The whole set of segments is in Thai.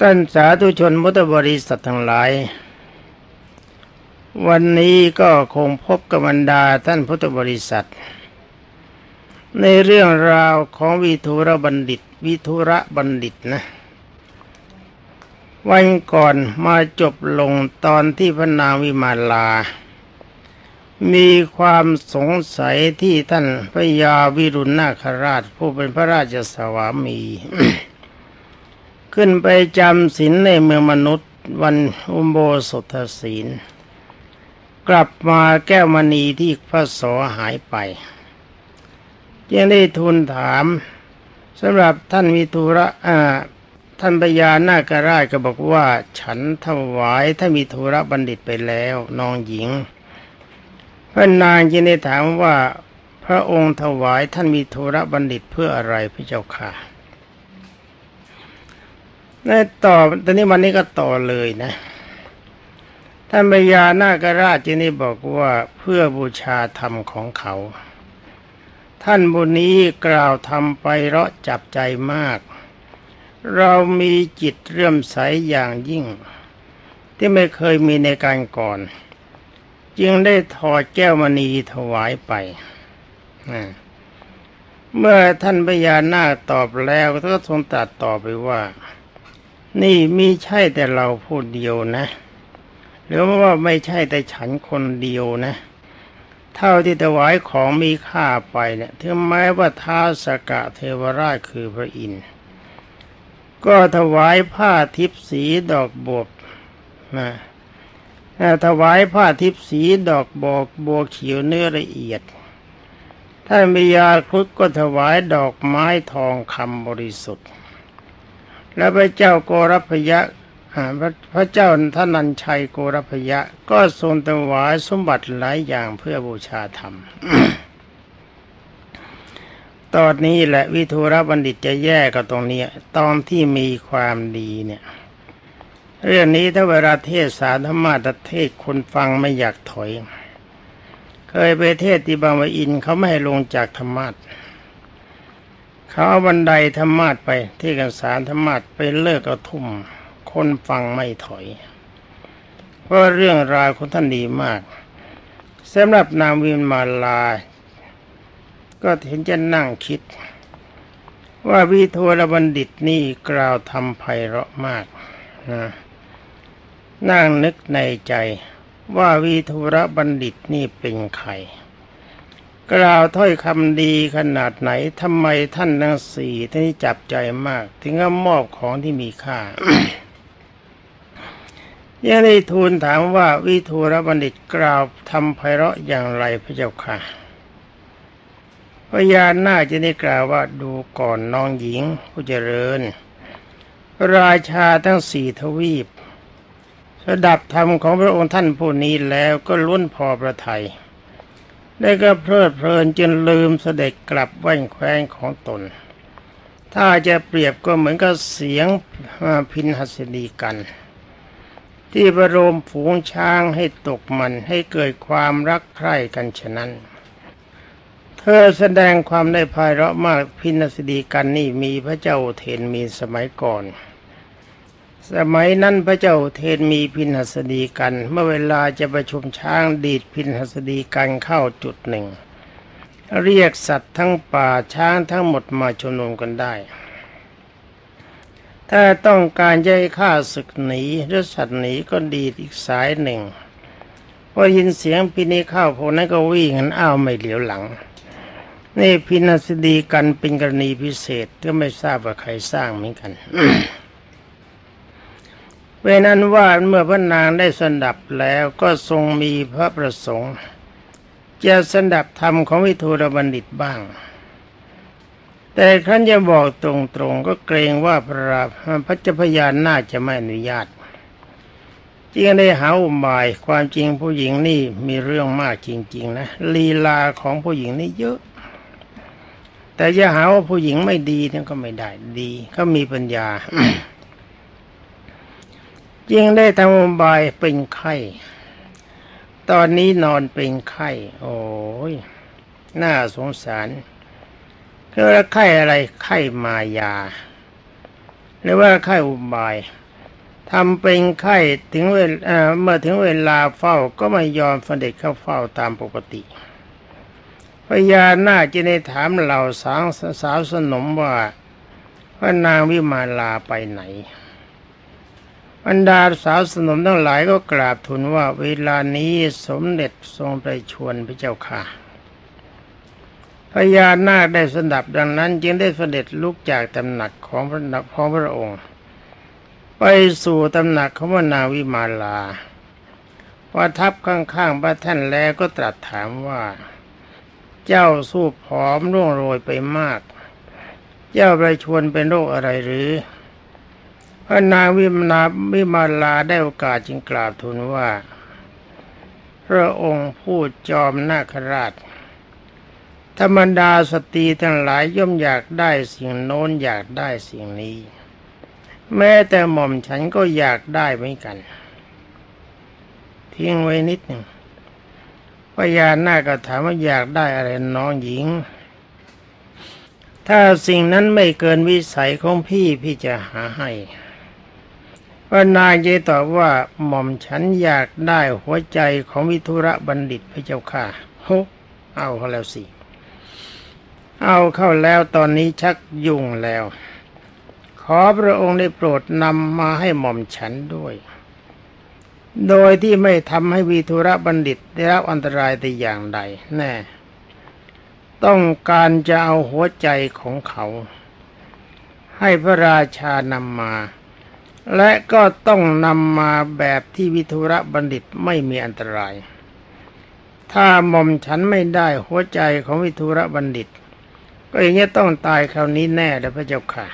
ท่านสาธุชนมุตบริษัททั้งหลาย วันนี้ก็คงพบกับบรรดาท่านพุทธบริษัท ในเรื่องราวของวิทุระบัณฑิต วิทุระบัณฑิตนะ วันก่อนมาจบลงตอนที่พระนางวิมาลา มีความสงสัยที่ท่านพระยาวิรุณนาคราชผู้เป็นพระราชสวามี ขึ้นไปจำศีลในเมืองมนุษย์ วันอุโบสถศีล กลับมาแก้วมณีที่พระโสหายไปยังได้ทูลถามสำหรับท่านวิทุระอ่าท่านพญานาคราชก็บอกว่า ฉันถวายถ้ามีธุระบัณฑิตไปแล้วน้องหญิง พระนางจึงได้ถามว่าพระองค์ถวายท่านมีธุระบัณฑิตเพื่ออะไรพระเจ้าค่ะ ในต่อตอนนี้วันนี้ก็ต่อเลยนะ ท่านพญานาคราชจึงได้บอกว่าเพื่อบูชาธรรมของเขา ท่านบุญนี้กล่าวทำไปเราะจับใจมาก เรามีจิตเรื่มใสอย่างยิ่ง ที่ไม่เคยมีในการก่อน จึงได้ถอดแก้วมณีถวายไปเมื่อท่านพญานาคตอบแล้วก็ทรงตรัสต่อไปว่า นี่มีใช่แต่เราพูดเดียวนะ หรือว่าไม่ใช่แต่ฉันคนเดียวนะ เท่าที่ถวายของมีค่าไปเนี่ยถึงแม้ว่าท้าสกะเทวราชคือพระอินทร์ก็ถวายผ้าทิพสีดอกบวบนะถวายผ้าทิพสีดอกบอกบัวเขียวเนื้อละเอียดท่านมิยาครุฑก็ถวายดอกไม้ทองคำบริสุทธิ์ และพระเจ้าโกรพยะพระเจ้าท่านันชัยโกรพยะ ก็ทรงถวายสมบัติหลายอย่างเพื่อบูชาธรรม ตอนนี้แหละวิทูรบัณฑิตจะแย่กับตรงนี้ตอนที่มีความดีเนี่ย เรื่องนี้ถ้าเวลาเทศสาธรรมาเทศคนฟังไม่อยากถอย เคยไปเทศที่บางวอินเขาไม่ให้ลงจากธรรมาท เขาเอาบันไดธรรมาทไป ที่กันสารธรรมาทไปเลิกเอาทุ่ม คนฟังไม่ถอย เพราะเรื่องราวของท่านดีมากสำหรับนางวิมมาลา ก็เห็นจะนั่งคิด ว่าวิโทรบัณฑิตนี่กล่าวทำไพเราะมากนะนั่งนึกในใจว่าวีทุระบัณฑิตนี่เป็นใคร กล่าวถ้อยคำดีขนาดไหนทำไมท่านทั้งสี่ท่านจับใจมาก ถึงกับมอบของที่มีค่ายังได้ทูลถามว่าวิทูรบัณฑิตกล่าวทำไพเราะอย่างไรพระเจ้าค่ะพญานาคจะได้กล่าวว่าดูก่อนน้องหญิงผู้เจริญ ราชาทั้งสี่ทวีปสดับธรรมของพระองค์ท่านผู้นี้แล้วก็ล้วนพอประทัย ได้ก็เพลิดเพลินจนลืมเสด็จกลับแว่นแคว้นของตน ถ้าจะเปรียบก็เหมือนกับเสียงพินหัสดีกัน ที่ประโลมฝูงช้างให้ตกมันให้เกิดความรักใคร่กันฉะนั้น เธอแสดงความได้พายเราะมากพินสดีกันนี่มีพระเจ้าเทนมีสมัยก่อน สมัยนั้นพระเจ้าเทนมีพินหัสดีกัน เมื่อเวลาจะประชุมช้างดีดพินหัสดีกันเข้าจุดหนึ่ง เรียกสัตว์ทั้งป่าช้างทั้งหมดมาชุมนุมกันได้ ถ้าต้องการจะให้ข้าศึกหนีหรือสัตว์หนีก็ดีดอีกสายหนึ่งพอยินเสียงพินีเข้าพวกนั้นก็วิ่งกันอ้าวไม่เหลียวหลังนี่พินัสดีกันเป็นกรณีพิเศษก็ไม่ทราบว่าใครสร้างเหมือนกัน เวนั้นว่าเมื่อพระนางได้สดับแล้วก็ทรงมีพระประสงค์จะสดับธรรมของวิทูรบัณฑิตบ้าง แต่ครั้นจะบอกตรงๆก็เกรงว่าพระพระเจ้าพยานน่าจะไม่อนุญาตจึงได้หาอุบายความจริงผู้หญิงนี่มีเรื่องมากจริง ๆ นะลีลาของผู้หญิงนี่เยอะ แต่จะหาว่าผู้หญิงไม่ดีนั่นก็ไม่ได้ดีเขามีปัญญา จึงได้ทำอบายเป็นไข้ ตอนนี้นอนเป็นไข้ โอ้ย น่าสงสารคือว่าไข้อะไรไข้มายา หรือว่าไข้อุบายทำเป็นไข้ถึงเวลาเมื่อถึงเวลาเฝ้าก็ไม่ยอมฟันเด็จเข้าเฝ้าตามปกติพญานาคจะได้ถามเหล่าสาวสาวสนมว่าพระนางวิมาลาไปไหน บรรดาสาวสนมทั้งหลายก็กราบทูลว่าเวลานี้สมเด็จทรงไปชวนพระเจ้าค่ะพญานาคได้สดับดังนั้น จึงได้เสด็จลุกจากตำหนักของพระของพระองค์ ไปสู่ตำหนักของพระนางวิมาลาว่าทับข้างๆพระท่านแล้วก็ตรัสถามว่า เจ้าสู้ผอมร่วงโรยไปมาก เจ้าไปชวนเป็นโรคอะไรหรือ พระนางวิมนาวิมาลาได้โอกาสจึงกราบทูลว่า พระองค์ผู้จอมนาคราช ธรรมดาสตรีทั้งหลายย่อมอยากได้สิ่งโน้นอยากได้สิ่งนี้ แม้แต่หม่อมฉันก็อยากได้เหมือนกันทิ้งไว้นิดหนึ่งพญานาคก็ถามว่าอยากได้อะไรน้องหญิง ถ้าสิ่งนั้นไม่เกินวิสัยของพี่พี่จะหาให้ พระนางเยตอบว่าหม่อมฉันอยากได้หัวใจของวิทุระบัณฑิตพระเจ้าค่ะฮุเอาเขาแล้วสิ เอาเข้าแล้วตอนนี้ชักยุ่งแล้ว ขอพระองค์ได้โปรดนำมาให้หม่อมฉันด้วย โดยที่ไม่ทำให้วีทุระบัณฑิตได้รับอันตรายแต่อย่างใด แน่ ต้องการจะเอาหัวใจของเขา ให้พระราชานำมา และก็ต้องนำมาแบบที่วิทุระบัณฑิตไม่มีอันตราย ถ้าหม่อมฉันไม่ได้หัวใจของวิทุระบัณฑิต ก็อย่างนี้ต้องตายคราวนี้แน่เลยพระเจ้าค่ะ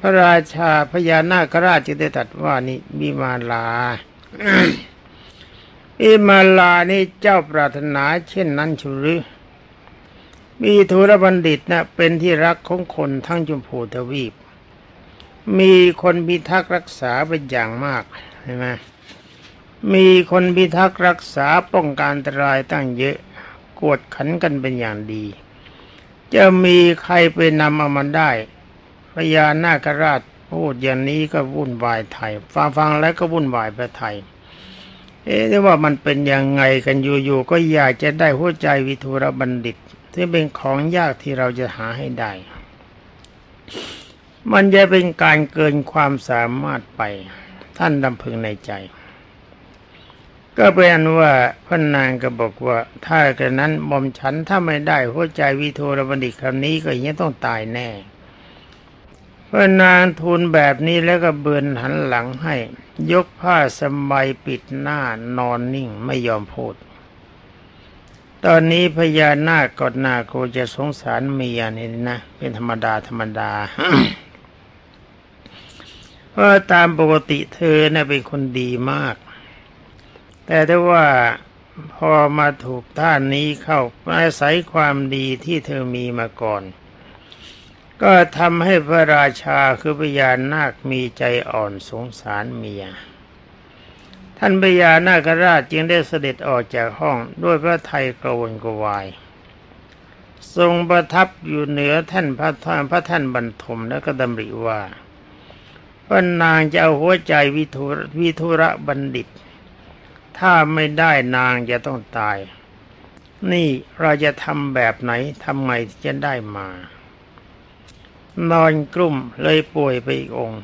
พระราชาพญานาคราชจึงได้ตรัสว่านี่มีมาลาอิมาลานี่เจ้าปรารถนาเช่นนั้นชุหรือ มีธุรบัณฑิตนะเป็นที่รักของคนทั้งจุมพูทวีป มีคนพิทักษ์รักษาเป็นอย่างมากใช่ไหมมีคนพิทักษ์รักษาป้องกันอันตรายตั้งเยอะกวดขันกันเป็นอย่างดี จะมีใครไปนำเอามันได้พญานาคราชพูดอย่างนี้ก็วุ่นวายไทยฟังฟังแล้วก็วุ่นวายไปไทย เอ๊ะว่ามันเป็นยังไงกันอยู่ๆก็อยากจะได้หัวใจวิทุรบัณฑิต ที่เป็นของยากที่เราจะหาให้ได้ มันจะเป็นการเกินความสามารถไป ท่านดำพึงในใจ ก็เป็นว่าพระนางก็บอกว่า ถ้ากระนั้นบอมฉันถ้าไม่ได้หัวใจวิโทรบัณฑิตคำนี้ก็ย่างต้องตายแน่พระนางทูลแบบนี้แล้วก็เบือนหันหลังให้ ยกผ้าสบายปิดหน้านอนนิ่งไม่ยอมพูด ตอนนี้พญานาคกอดนาโคจะสงสารเมียนี่นะ เป็นธรรมดาธรรมดาเพราะตามปกติเธอเนะ่ยเป็นคนดีมาก แต่ถ้าว่าพอมาถูกท่านนี้เข้าอาศัยความดีที่เธอมีมาก่อน ก็ทำให้พระราชาคือพญานาคมีใจอ่อนสงสารเมีย ท่านพญานาคราชจึงได้เสด็จออกจากห้องด้วยพระไทยกระวนกระวาย ทรงประทับอยู่เหนือท่านพระท่านพระท่านบรรทมแล้วก็ดำริว่าพระนางจะเอาหัวใจวิทุวิทุระบัณฑิต ถ้าไม่ได้นางจะต้องตาย นี่เราจะทำแบบไหนทำไงจะได้มา นอนกลุ่มเลยป่วยไปอีกองค์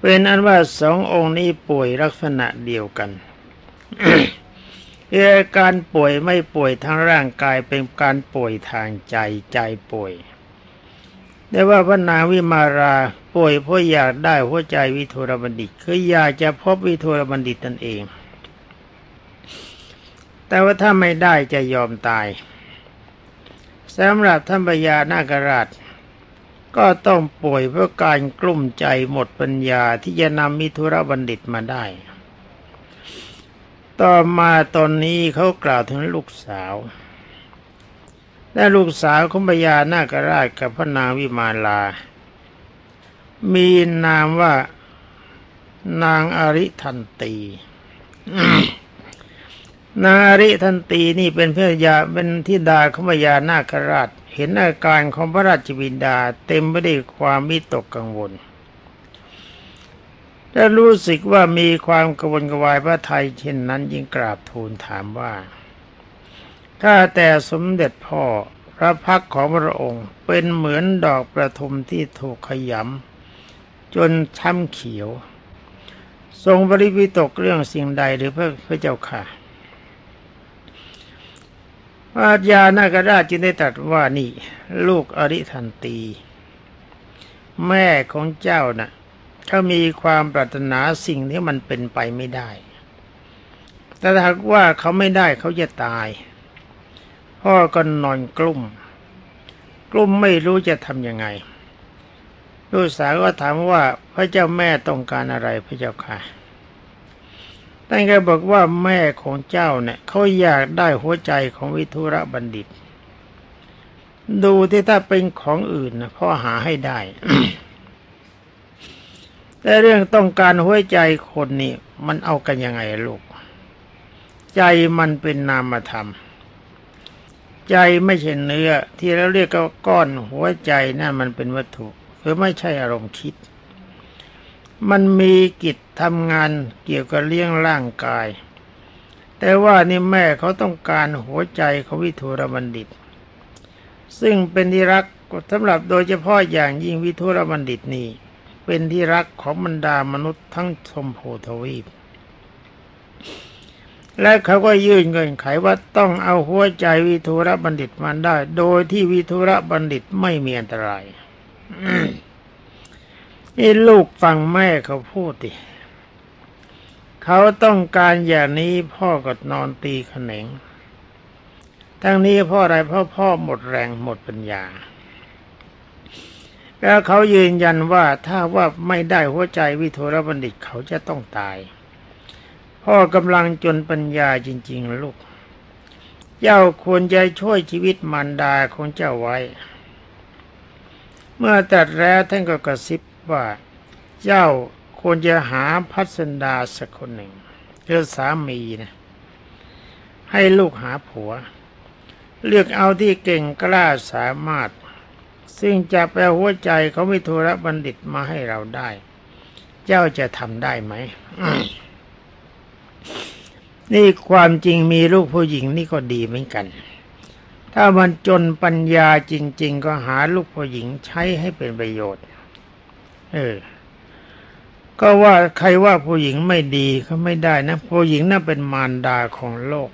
เป็นอันว่าสององค์นี้ป่วยลักษณะเดียวกันเอการป่วยไม่ป่วยทางร่างกายเป็นการป่วยทางใจใจป่วยแต่ว่าพระนางวิมาราป่วยเพราะอยากได้หัวใจวิทุรบัณฑิต คืออยากจะพบวิทุรบัณฑิตนั่นเอง แต่ว่าถ้าไม่ได้จะยอมตายสำหรับท่านพญานาคราช ก็ต้องป่วยเพราะการกลุ้มใจหมดปัญญาที่จะนำมิธุระบัณฑิตมาได้ ต่อมาตอนนี้เขากล่าวถึงลูกสาว และลูกสาวของพญานาคราชกับพระนางวิมาลา มีนามว่านางอริทันตี นางอริทันตีนี่เป็นพระยาเป็นทิดาของพญานาคราช เห็นอาการของพระราชบินดาเต็มไปด้วยความมิตกกังวล และรู้สึกว่ามีความกระวนกระวายพระไทยเช่นนั้นยิ่งกราบทูลถามว่าถ้าแต่สมเด็จพ่อพระพักของพระองค์เป็นเหมือนดอกประทุมที่ถูกขยำจนช้ำเขียว ทรงบริวิตกเรื่องสิ่งใดหรือพระพระเจ้าค่ะ อาญานาคราชจึงได้ตรัสว่านี่ลูกอริทันตี แม่ของเจ้านะ่ะเขามีความปรารถนาสิ่งที่มันเป็นไปไม่ได้ แต่ถ้าว่าเขาไม่ได้เขาจะตาย พ่อก็นอนกลุ่มกลุ่มไม่รู้จะทำยังไง ลูกสาวก็ถามว่าพระเจ้าแม่ต้องการอะไรพระเจ้าค่ะ ท่านก็บอกว่าแม่ของเจ้าเนี่ยเขาอยากได้หัวใจของวิทุระบัณฑิต ดูที่ถ้าเป็นของอื่นนะพ่อหาให้ได้ แต่เรื่องต้องการหัวใจคนนี่มันเอากันยังไงลูก ใจมันเป็นนามธรรม ใจไม่ใช่เนื้อ ที่เราเรียกว่าก้อนหัวใจนั่นมันเป็นวัตถุ คือไม่ใช่อารมณ์คิด มันมีกิจทำงานเกี่ยวกับเลี้ยงร่างกาย แต่ว่านี่แม่เขาต้องการหัวใจของวิทุรบัณฑิต ซึ่งเป็นที่รักสำหรับโดยเฉพาะอย่างยิ่งวิทุรบัณฑิตนี่เป็นที่รักของบรรดามนุษย์ทั้งชมพูทวีป และเขาก็ยื่นเงินไขว่าต้องเอาหัวใจวิทุรบัณฑิตมาได้ โดยที่วิทุรบัณฑิตไม่มีอันตราย นี่ลูกฟังแม่เขาพูดดิเขาต้องการอย่างนี้พ่อก็นอนตีขนงทั้งนี้พ่ออะไรพ่อพ่อหมดแรงหมดปัญญา แล้วเขายืนยันว่าถ้าว่าไม่ได้หัวใจวิโทรบัณฑิตเขาจะต้องตาย พ่อกำลังจนปัญญาจริง ๆ ลูก เจ้าควรจะช่วยชีวิตมารดาของเจ้าไว้ เมื่อตัดแล้วท่านก็กระซิบ ว่าเจ้าควรจะหาพัสดาสักคนหนึ่งคือสามีนะให้ลูกหาผัว เลือกเอาที่เก่งกล้าสามารถ ซึ่งจะแปลหัวใจเขาไม่ทุรบัณฑิตมาให้เราได้ เจ้าจะทำได้ไหม นี่ความจริงมีลูกผู้หญิงนี่ก็ดีเหมือนกัน ถ้ามันจนปัญญาจริง ๆ ก็หาลูกผู้หญิงใช้ให้เป็นประโยชน์ เออ ก็ว่าใครว่าผู้หญิงไม่ดีก็ไม่ได้นะผู้หญิงน่าเป็นมารดาของโลก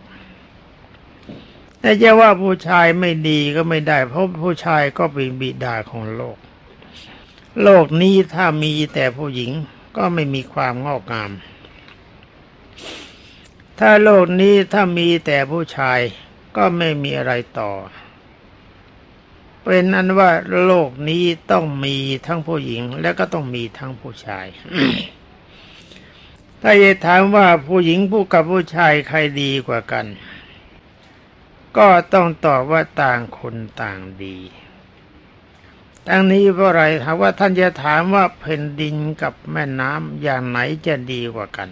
แต่จะว่าผู้ชายไม่ดีก็ไม่ได้ เพราะผู้ชายก็เป็นบิดาของโลก โลกนี้ถ้ามีแต่ผู้หญิงก็ไม่มีความงอกงาม ถ้าโลกนี้ถ้ามีแต่ผู้ชายก็ไม่มีอะไรต่อ เป็นนั้นว่าโลกนี้ต้องมีทั้งผู้หญิงและก็ต้องมีทั้งผู้ชาย ถ้าจะถามว่าผู้หญิงผู้กับผู้ชายใครดีกว่ากัน ก็ต้องตอบว่าต่างคนต่างดีทั้งนี้เพราะอะไรถามว่าท่านจะถามว่าแผ่นดินกับแม่น้ำอย่างไหนจะดีกว่ากัน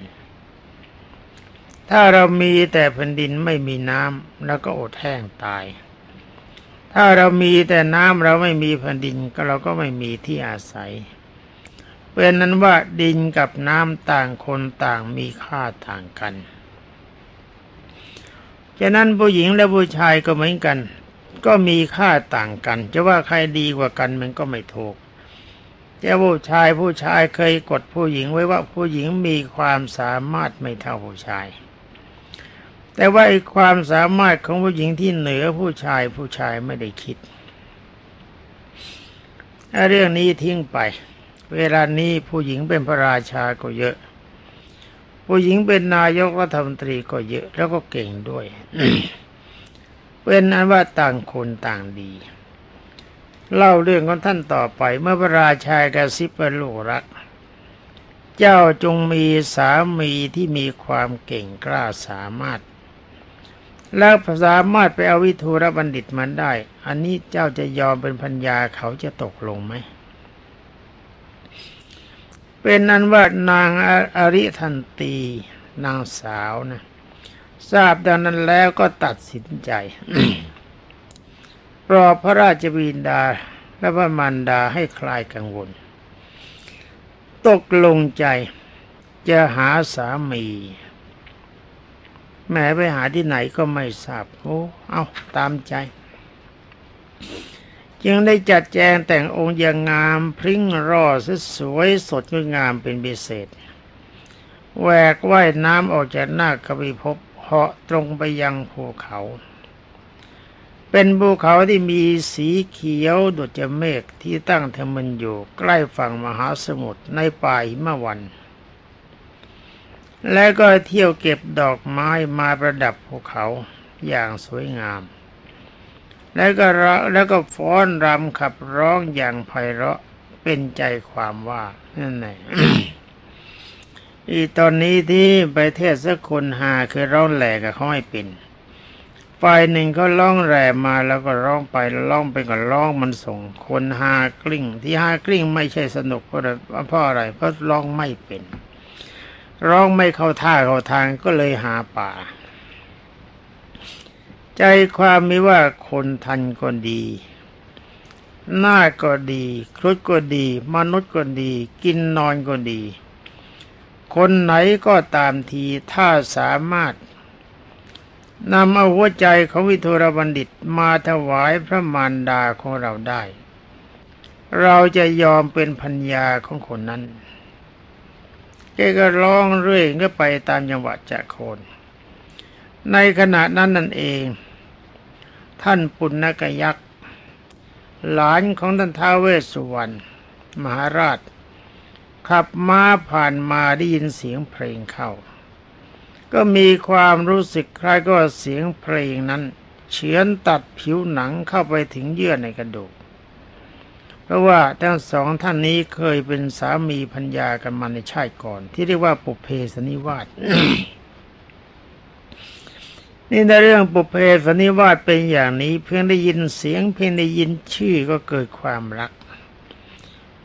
ถ้าเรามีแต่แผ่นดินไม่มีน้ำแล้วก็อดแห้งตาย ถ้าเรามีแต่น้ำเราไม่มีแผ่นดินก็เราก็ไม่มีที่อาศัย เป็นนั้นว่าดินกับน้ำต่างคนต่างมีค่าต่างกันฉะนั้นผู้หญิงและผู้ชายก็เหมือนกัน ก็มีค่าต่างกัน จะว่าใครดีกว่ากันมันก็ไม่ถูกจะผู้ชายผู้ชายเคยกดผู้หญิงไว้ว่าผู้หญิงมีความสามารถไม่เท่าผู้ชาย แต่ว่าไอ้ความสามารถของผู้หญิงที่เหนือผู้ชายผู้ชายไม่ได้คิดเรื่องนี้ทิ้งไป เวลานี้ผู้หญิงเป็นพระราชาก็เยอะ ผู้หญิงเป็นนายกรัฐมนตรีก็เยอะ แล้วก็เก่งด้วยเป็นนั้นว่าต่างคนต่างดี เล่าเรื่องของท่านต่อไปเมื่อพระราชากระซิบว่าลูกรัก เจ้าจงมีสามีที่มีความเก่งกล้าสามารถ แล้วสามารถไปเอาวิทูรบัณฑิตมันได้ อันนี้เจ้าจะยอมเป็นพัญญาเขาจะตกลงไหม เป็นนั้นว่านางอริทันตี นางสาวนะ ทราบดังนั้นแล้วก็ตัดสินใจปลอพระราชบิดาและพระมารดาให้คลายกังวล ตกลงใจจะหาสามี แม้ไปหาที่ไหนก็ไม่ทราบโอ้เอาตามใจ จึงได้จัดแจงแต่งองค์อย่างงามพริ้งรอสวยสดงดงามเป็นพิเศษแหวกว่ายน้ำออกจากหน้ากบิภพเหาะตรงไปยังภูเขา เป็นภูเขาที่มีสีเขียวดุจเมฆที่ตั้งเทมันอยู่ใกล้ฝั่งมหาสมุทรในป่าหิมวัน และก็เที่ยวเก็บดอกไม้มาประดับภูเขาอย่างสวยงาม แล้วก็แล้วก็ฟ้อนรำขับร้องอย่างไพเราะเป็นใจความว่านั่นแหละอีตอนนี้ที่ไปเทศสักคนหาคือร้องแหลกกับห้เป็นฝ่ายหนึ่งก็ร้องแหลมาแล้วก็ร้องไปร้องไปก็ร้องมันส่ง คนหากลิ้งที่หากลิ้งไม่ใช่สนุกเพราะเพราะอะไรเพราะร้องไม่เป็น ร้องไม่เข้าท่าเข้าทางก็เลยหาป่า ใจความมีว่าคนทันก็ดี หน้าก็ดี ครุฑก็ดี มนุษย์ก็ดี กินนอนก็ดี คนไหนก็ตามทีถ้าสามารถนำเอาหัวใจของวิทุรบัณฑิตมาถวายพระมารดาของเราได้ เราจะยอมเป็นพัญญาของคนนั้น แกก็ร้องเรื่อยก็ไปตามจังหวะจะโคน ในขณะนั้นนั่นเอง ท่านปุณณกยักษ์ หลานของท่านท้าเวสสุวรรณมหาราช ขับม้าผ่านมาได้ยินเสียงเพลงเข้า ก็มีความรู้สึกคล้ายก็เสียงเพลงนั้น เฉือนตัดผิวหนังเข้าไปถึงเยื่อในกระดูก ราะว่าทั้งสองท่านนี้เคยเป็นสามีพัญญากันมาในชาติก่อน ที่เรียกว่าปุเพสนิวาสนี่ในเรื่องปุเพสนิวาสเป็นอย่างนี้เพียงได้ยินเสียงเพียงได้ยินชื่อก็เกิดความรัก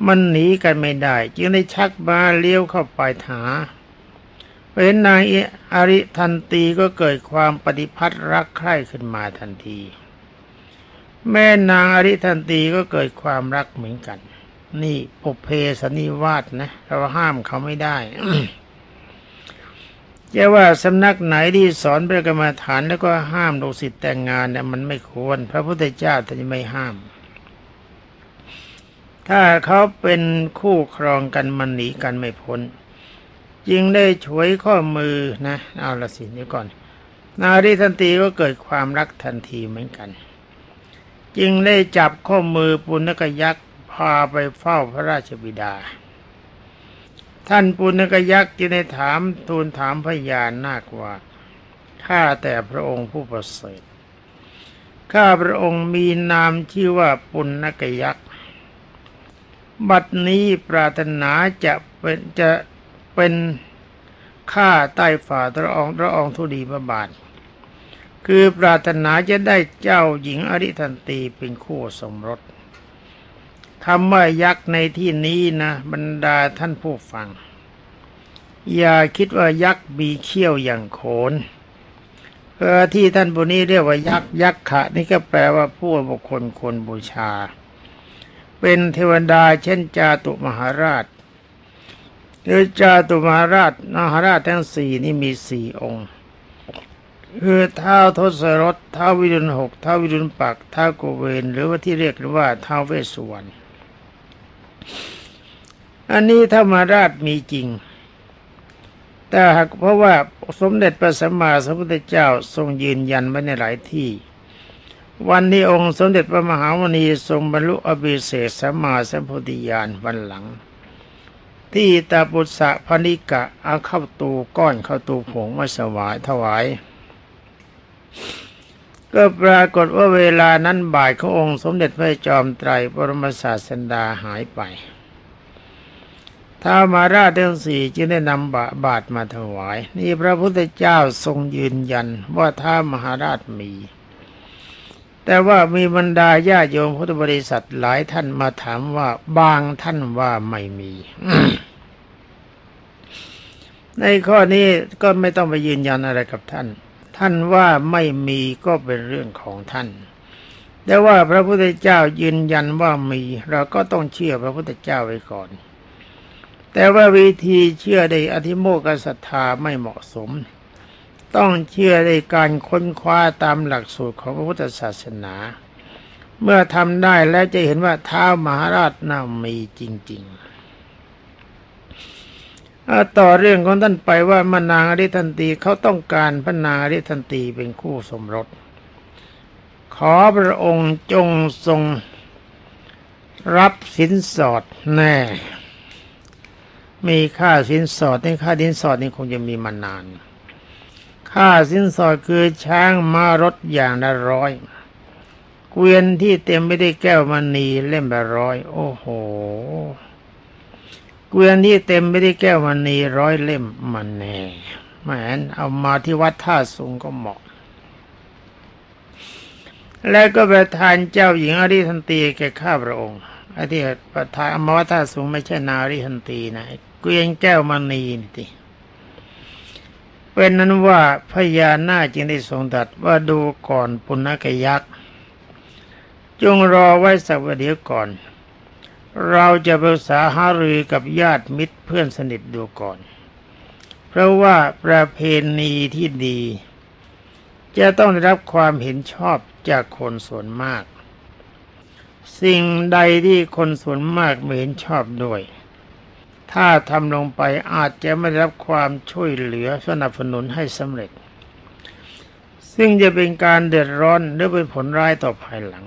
มันหนีกันไม่ได้ จึงได้ชักมาเลี้ยวเข้าไปหาเห็นนางอริทันตีก็เกิดความปฏิพัทธ์รักใคร่ขึ้นมาทันที แม่นางอริทันตีก็เกิดความรักเหมือนกัน นี่ปุเพสนิวาสนะ เราห้ามเขาไม่ได้จะว่าสำนักไหนที่สอนพระกรรมฐานแล้วก็ห้ามลูกศิษย์แต่งงานเนี่ยมันไม่ควร พระพุทธเจ้าท่านไม่ห้าม ถ้าเขาเป็นคู่ครองกันมันหนีกันไม่พ้นจึงได้ช่วยข้อมือนะ เอาละสินี้ก่อน นารีทันตีก็เกิดความรักทันทีเหมือนกัน จึงได้จับข้อมือปุณกยักษ์พาไปเฝ้าพระราชบิดา ท่านปุณกยักษ์จึงได้ถามทูลถามพญานาคว่าข้าแต่พระองค์ผู้ประเสริฐข้าพระองค์มีนามชื่อว่าปุณกยักษ์ บัดนี้ปรารถนาจะเป็นจะเป็นข้าใต้ฝ่าตระองตระองค์ทุดีพระบาท คือปรารถนาจะได้เจ้าหญิงอริทันตีเป็นคู่สมรสคำว่ายักษ์ในที่นี้นะ บรรดาท่านผู้ฟัง อย่าคิดว่ายักษ์มีเขี้ยวอย่างโขนเออที่ท่านบุนี้เรียกว่ายักษ์ยักษ์ขะ นี่ก็แปลว่าผู้บุคคลคนบูชา เป็นเทวดาเช่นจาตุมหาราชหรือจาตุมหาราชมหาราชทั้งสี่นี่มีสี่องค์ คือเท้าทศรถเท้าวิรุณหกเท้าวิรุณปักเท้าโกเวนหรือว่าที่เรียกว่าเท้าเวสสุวรรณอันนี้ธรรมราชมีจริง แต่หากเพราะว่าสมเด็จพระสัมมาสัมพุทธเจ้าทรงยืนยันไว้ในหลายที่ วันนี้องค์สมเด็จพระมหาวณีทรงบรรลุอภิเศษสัมมาสัมพุทธญาณวันหลัง ที่ตาปุษะพนิกะเอาเข้าตูก้อนเข้าตูผงมาสวายถวาย ก็ปรากฏว่าเวลานั้นบ่ายขององค์ สมเด็จพระจอมไตรปรมศาสดาหายไปท้ามาราชทั้งสี่จึงได้นำบาบาทมาถวาย นี่พระพุทธเจ้าทรงยืนยันว่าท้ามหาราชมี แต่ว่ามีบรรดาญาโยมพุทธบริษัทหลายท่านมาถามว่าบางท่านว่าไม่มี ในข้อนี้ก็ไม่ต้องไปยืนยันอะไรกับท่าน ท่านว่าไม่มีก็เป็นเรื่องของท่านแต่ว่าพระพุทธเจ้ายืนยันว่ามี เราก็ต้องเชื่อพระพุทธเจ้าไว้ก่อน แต่ว่าวิธีเชื่อในอธิโมกขศรัทธาไม่เหมาะสม ต้องเชื่อในการค้นคว้าตามหลักสูตรของพระพุทธศาสนา เมื่อทำได้แล้วจะเห็นว่าท้าวมหาราชน่ามีจริง ๆ ต่อเรื่องของท่านไปว่ามนางอริทันตีเขาต้องการพระนางอริทันตีเป็นคู่สมรส ขอพระองค์จงทรงรับสินสอดแน่ มีค่าสินสอดในค่าสินสอดนี่คงจะมีมานาน ค่าสินสอดคือช้างมารถอย่างละร้อยเกวียนที่เต็มไม่ได้แก้วมณีเล่มละร้อย โอ้โห เกวียนที่เต็มไม่ได้แก้วมณีร้อยเล่มมันแน่แหมเอามาที่วัดท่าสูงก็เหมาะ แล้วก็ประธานเจ้าหญิงอริทันตีแก่ข้าพระองค์ไอ้ที่ประธานอมวัดท่าสูงไม่ใช่นาริทันตีนะเกวียนแก้วมณีนี่ทีเป็นนั้นว่าพญานาจึงได้ทรงตัดว่าดูก่อนปุณกยักษ์จงรอไว้สักวันเดียวก่อน เราจะปรึกษาหารือกับญาติมิตรเพื่อนสนิทดูก่อน เพราะว่าประเพณีที่ดี จะต้องได้รับความเห็นชอบจากคนส่วนมาก สิ่งใดที่คนส่วนมากไม่เห็นชอบด้วย ถ้าทำลงไปอาจจะไม่ได้รับความช่วยเหลือสนับสนุนให้สำเร็จ ซึ่งจะเป็นการเดือดร้อนหรือเป็นผลร้ายต่อภายหลัง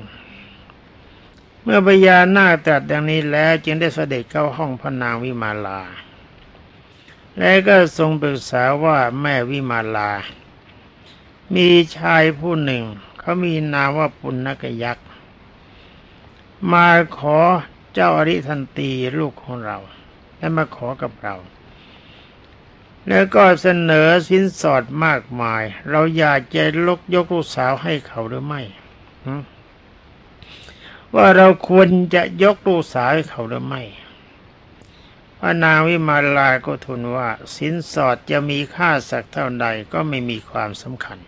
เมื่อพญานาคตรัสดังนี้แล้วจึงได้เสด็จเข้าห้องพระนางวิมาลา และก็ทรงปรึกษาว่าแม่วิมาลา มีชายผู้หนึ่ง เขามีนามว่าปุณณกยักษ์มาขอเจ้าอริทันตีลูกของเรา และมาขอกับเรา แล้วก็เสนอสินสอดมากมาย เราอยากจะลกยกลูกสาวให้เขาหรือไม่ ว่าเราควรจะยกลูกสาวให้เขาหรือไม่พระนางวิมาลาก็ทูลว่า สินสอดจะมีค่าสักเท่าใดก็ไม่มีความสำคัญ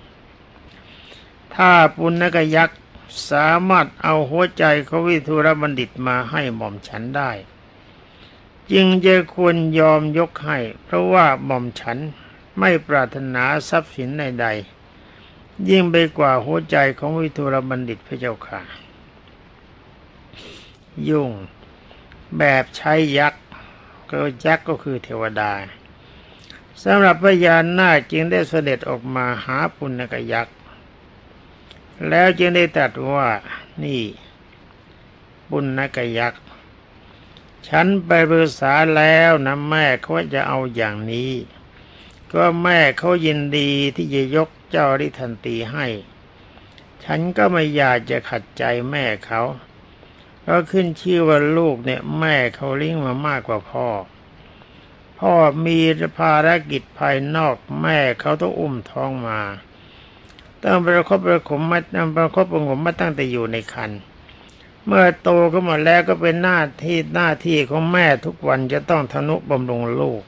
ถ้าปุณกยักษ์สามารถเอาหัวใจของวิทุรบัณฑิตมาให้หม่อมฉันได้ จึงจะควรยอมยกให้ เพราะว่าหม่อมฉันไม่ปรารถนาทรัพย์สินใดๆยิ่งไปกว่าหัวใจของวิทุรบัณฑิตพระเจ้าค่ะ ยุ่ง แบบใช้ยักษ์ก็ยักษ์ก็คือเทวดาสำหรับพญานาคจึงได้เสด็จออกมาหาปุณกยักษ์แล้วจึงได้ตรัสว่านี่ปุณกยักษ์ฉันไปปรึกษาแล้วนะแม่เขาจะเอาอย่างนี้ ก็แม่เขายินดีที่จะยกเจ้าริทันตีให้ ฉันก็ไม่อยากจะขัดใจแม่เขา ก็ขึ้นชื่อว่าลูกเนี่ย แม่เขาเลี้ยงมามากกว่าพ่อ พ่อมีภารกิจภายนอกแม่เขาต้องอุ้มท้องมาต้องประคบประขมมาตั้งประคบประงมมาตั้งแต่อยู่ในคันเมื่อโตขึ้นมาแล้วก็เป็นหน้าที่หน้าที่ของแม่ทุกวันจะต้องทนุบำรุงลูก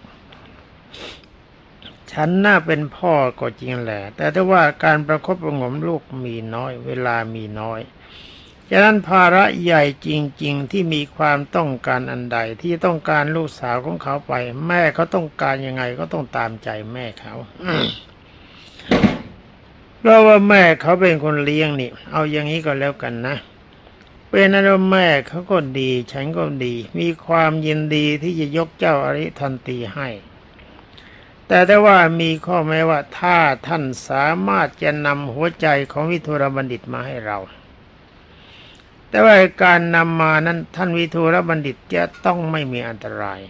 ฉันน่าเป็นพ่อก็จริงแหละ แต่ถ้าว่าการประคบประงมลูกมีน้อย เวลามีน้อย ฉะนั้นภาระใหญ่จริง ๆ ที่มีความต้องการอันใดที่ต้องการลูกสาวของเขาไป แม่เขาต้องการยังไงก็ต้องตามใจแม่เขาเพราะว่าแม่เขาเป็นคนเลี้ยงนี่ เอาอย่างนี้ก็แล้วกันนะเป็นนั้นว่าแม่เขาก็ดี ฉันก็ดี มีความยินดีที่จะยกเจ้าอริทันตีให้ แต่ถ้าว่ามีข้อแม้ว่าถ้าท่านสามารถจะนำหัวใจของวิทุรบัณฑิตมาให้เรา แต่ว่าการนำมานั้นท่านวิทูลบัณฑิตจะต้องไม่มีอันตราย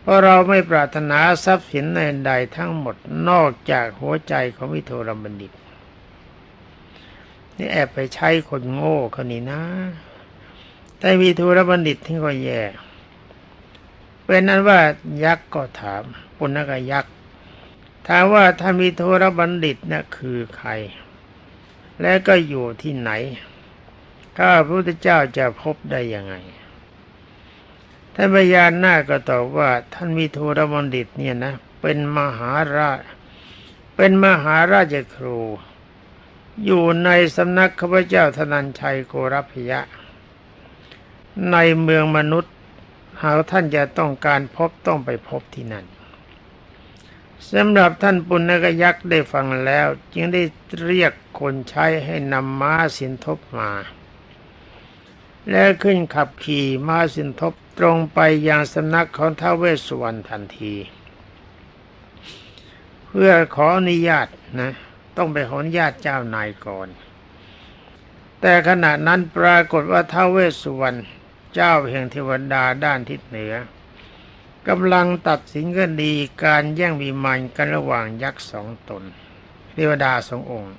เพราะเราไม่ปรารถนาทรัพย์สินใดทั้งหมดนอกจากหัวใจของวิทูลบัณฑิต นี่แอบไปใช้คนโง่คนนี้นะ แต่วิทูลบัณฑิตที่ก็แย่เป็นนั้นว่ายักษ์ก็ถามปุณกยักษ์ถามว่าท่านวิทูลบัณฑิตนะ่ะคือใคร และก็อยู่ที่ไหน ถ้าพระพุทธเจ้าจะพบได้ยังไงท่านพญานาคก็ตอบว่าท่านมีโทรบัณฑิตเนี่ยนะ เป็นมหาราช เป็นมหาราชครู อยู่ในสำนักข้าพเจ้าธนัญชัยโกรพยะ ในเมืองมนุษย์ หากท่านจะต้องการพบต้องไปพบที่นั่นสำหรับท่านปุณกยักษ์ได้ฟังแล้ว จึงได้เรียกคนใช้ให้นำม้าสินทบมา และขึ้นขับขี่ม้าสินทบตรงไปยังสำนักของท้าวเวสสุวรรณทันที เพื่อขออนุญาตนะ ต้องไปขออนุญาตเจ้านายก่อน แต่ขณะนั้นปรากฏว่าท้าวเวสสุวรรณเจ้าแห่งเทวดาด้านทิศเหนือกำลังตัดสินกันดีการแย่งวิมานกันระหว่างยักษ์สองตน เทวดาสององค์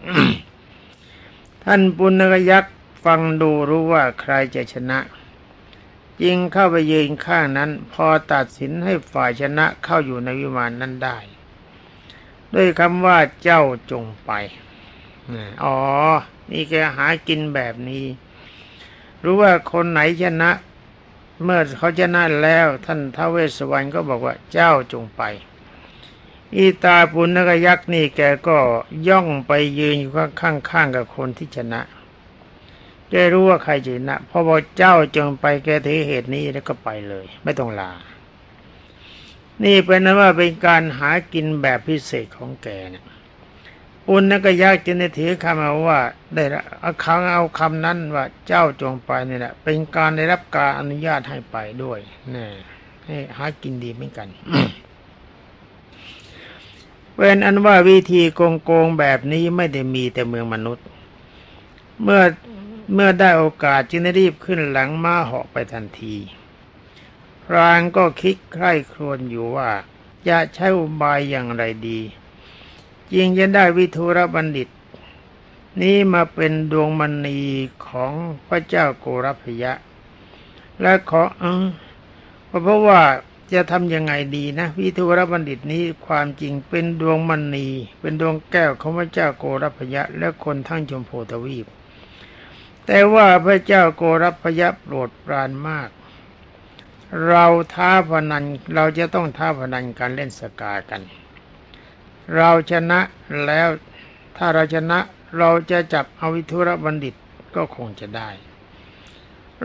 ท่านปุณณยักษ์ ฟังดูรู้ว่าใครจะชนะ ยิงเข้าไปยืนข้างนั้น พอตัดสินให้ฝ่ายชนะเข้าอยู่ในวิมานนั้นได้ ด้วยคำว่าเจ้าจงไปอ๋อ นี่แกหากินแบบนี้ รู้ว่าคนไหนชนะ เมื่อเขาชนะแล้ว ท่านท้าวเวสสวรรณก็บอกว่าเจ้าจงไปอีตาปุณกยักษ์นี่แกก็ย่องไปยืนอยู่ข้างๆกับคนที่ชนะ แกรู้ว่าใครชนะพอบอกเจ้าจงไปแกถือเหตุนี้แล้วก็ไปเลย ไม่ต้องลา นี่เป็นนั้นว่าเป็นการหากินแบบพิเศษของแกเนี่ยปุณกยักจึงได้ถือคำมาว่าได้เอาคำเอาคำนั้นว่าเจ้าจงไปนี่แหละเป็นการได้รับการอนุญาตให้ไปด้วยนี่ให้หากินดีเหมือนกันเป็นอันว่าวิธีโกงโกงแบบนี้ไม่ได้มีแต่เมืองมนุษย์ เมื่อ เมื่อได้โอกาสจึงได้รีบขึ้นหลังม้าเหาะไปทันทีพรางก็คิดใคร่ครวญอยู่ว่า จะใช้อุบายอย่างไรดียิงจะได้วิทุรบัณฑิต นี้มาเป็นดวงมณีของพระเจ้าโกรพยะ และขอเออเพราะว่าจะทำยังไงดีนะ วิทุรบัณฑิตนี้ความจริงเป็นดวงมณี เป็นดวงแก้วของพระเจ้าโกรพยะ และคนทั้งชมพูทวีป แต่ว่าพระเจ้าโกรพยะโปรดปรานมาก เราท้าพนันเราจะต้องท้าพนันการเล่นสกากัน เราชนะแล้วถ้าเราชนะเราจะจับอวิทุระบัณฑิตก็คงจะได้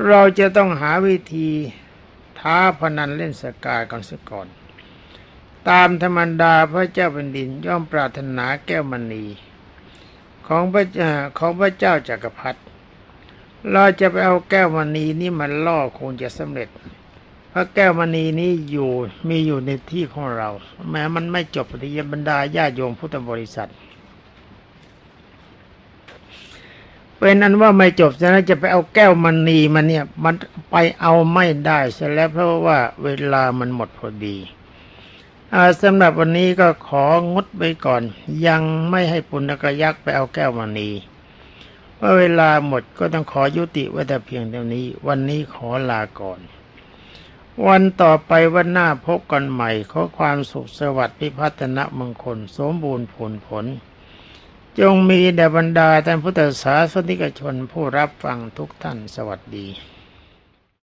เราจะต้องหาวิธีท้าพนันเล่นสกากันสักก่อน ตามธรรมดาพระเจ้าแผ่นดินย่อมปรารถนาแก้วมณี ของพระของพระเจ้าจากักรพรรดิ เราจะไปเอาแก้วมณีนี่มันล่อคงจะสำเร็จ เพราะแก้วมณีนี้อยู่มีอยู่ในที่ของเรา แม้มันไม่จบปฏิยบรรดาญาโยมพุทธบริษัท เป็นอันว่าไม่จบฉะนั้นจะไปเอาแก้วมณีมันเนี่ย มันไปเอาไม่ได้เสียแล้วเพราะว่าเวลามันหมดพอดีสำหรับวันนี้ก็ของดไปก่อน ยังไม่ให้ปุณกยักษ์ไปเอาแก้วมณี ว่าเวลาหมดก็ต้องขอยุติไว้แต่เพียงเท่านี้ วันนี้ขอลาก่อน วันต่อไปวันหน้าพบกันใหม่ ขอความสุขสวัสดิ์พิพัฒนมงคล สมบูรณ์ผลผล จงมีแด่บรรดาท่านพุทธศาสนิกชนผู้รับฟังทุกท่านสวัสดี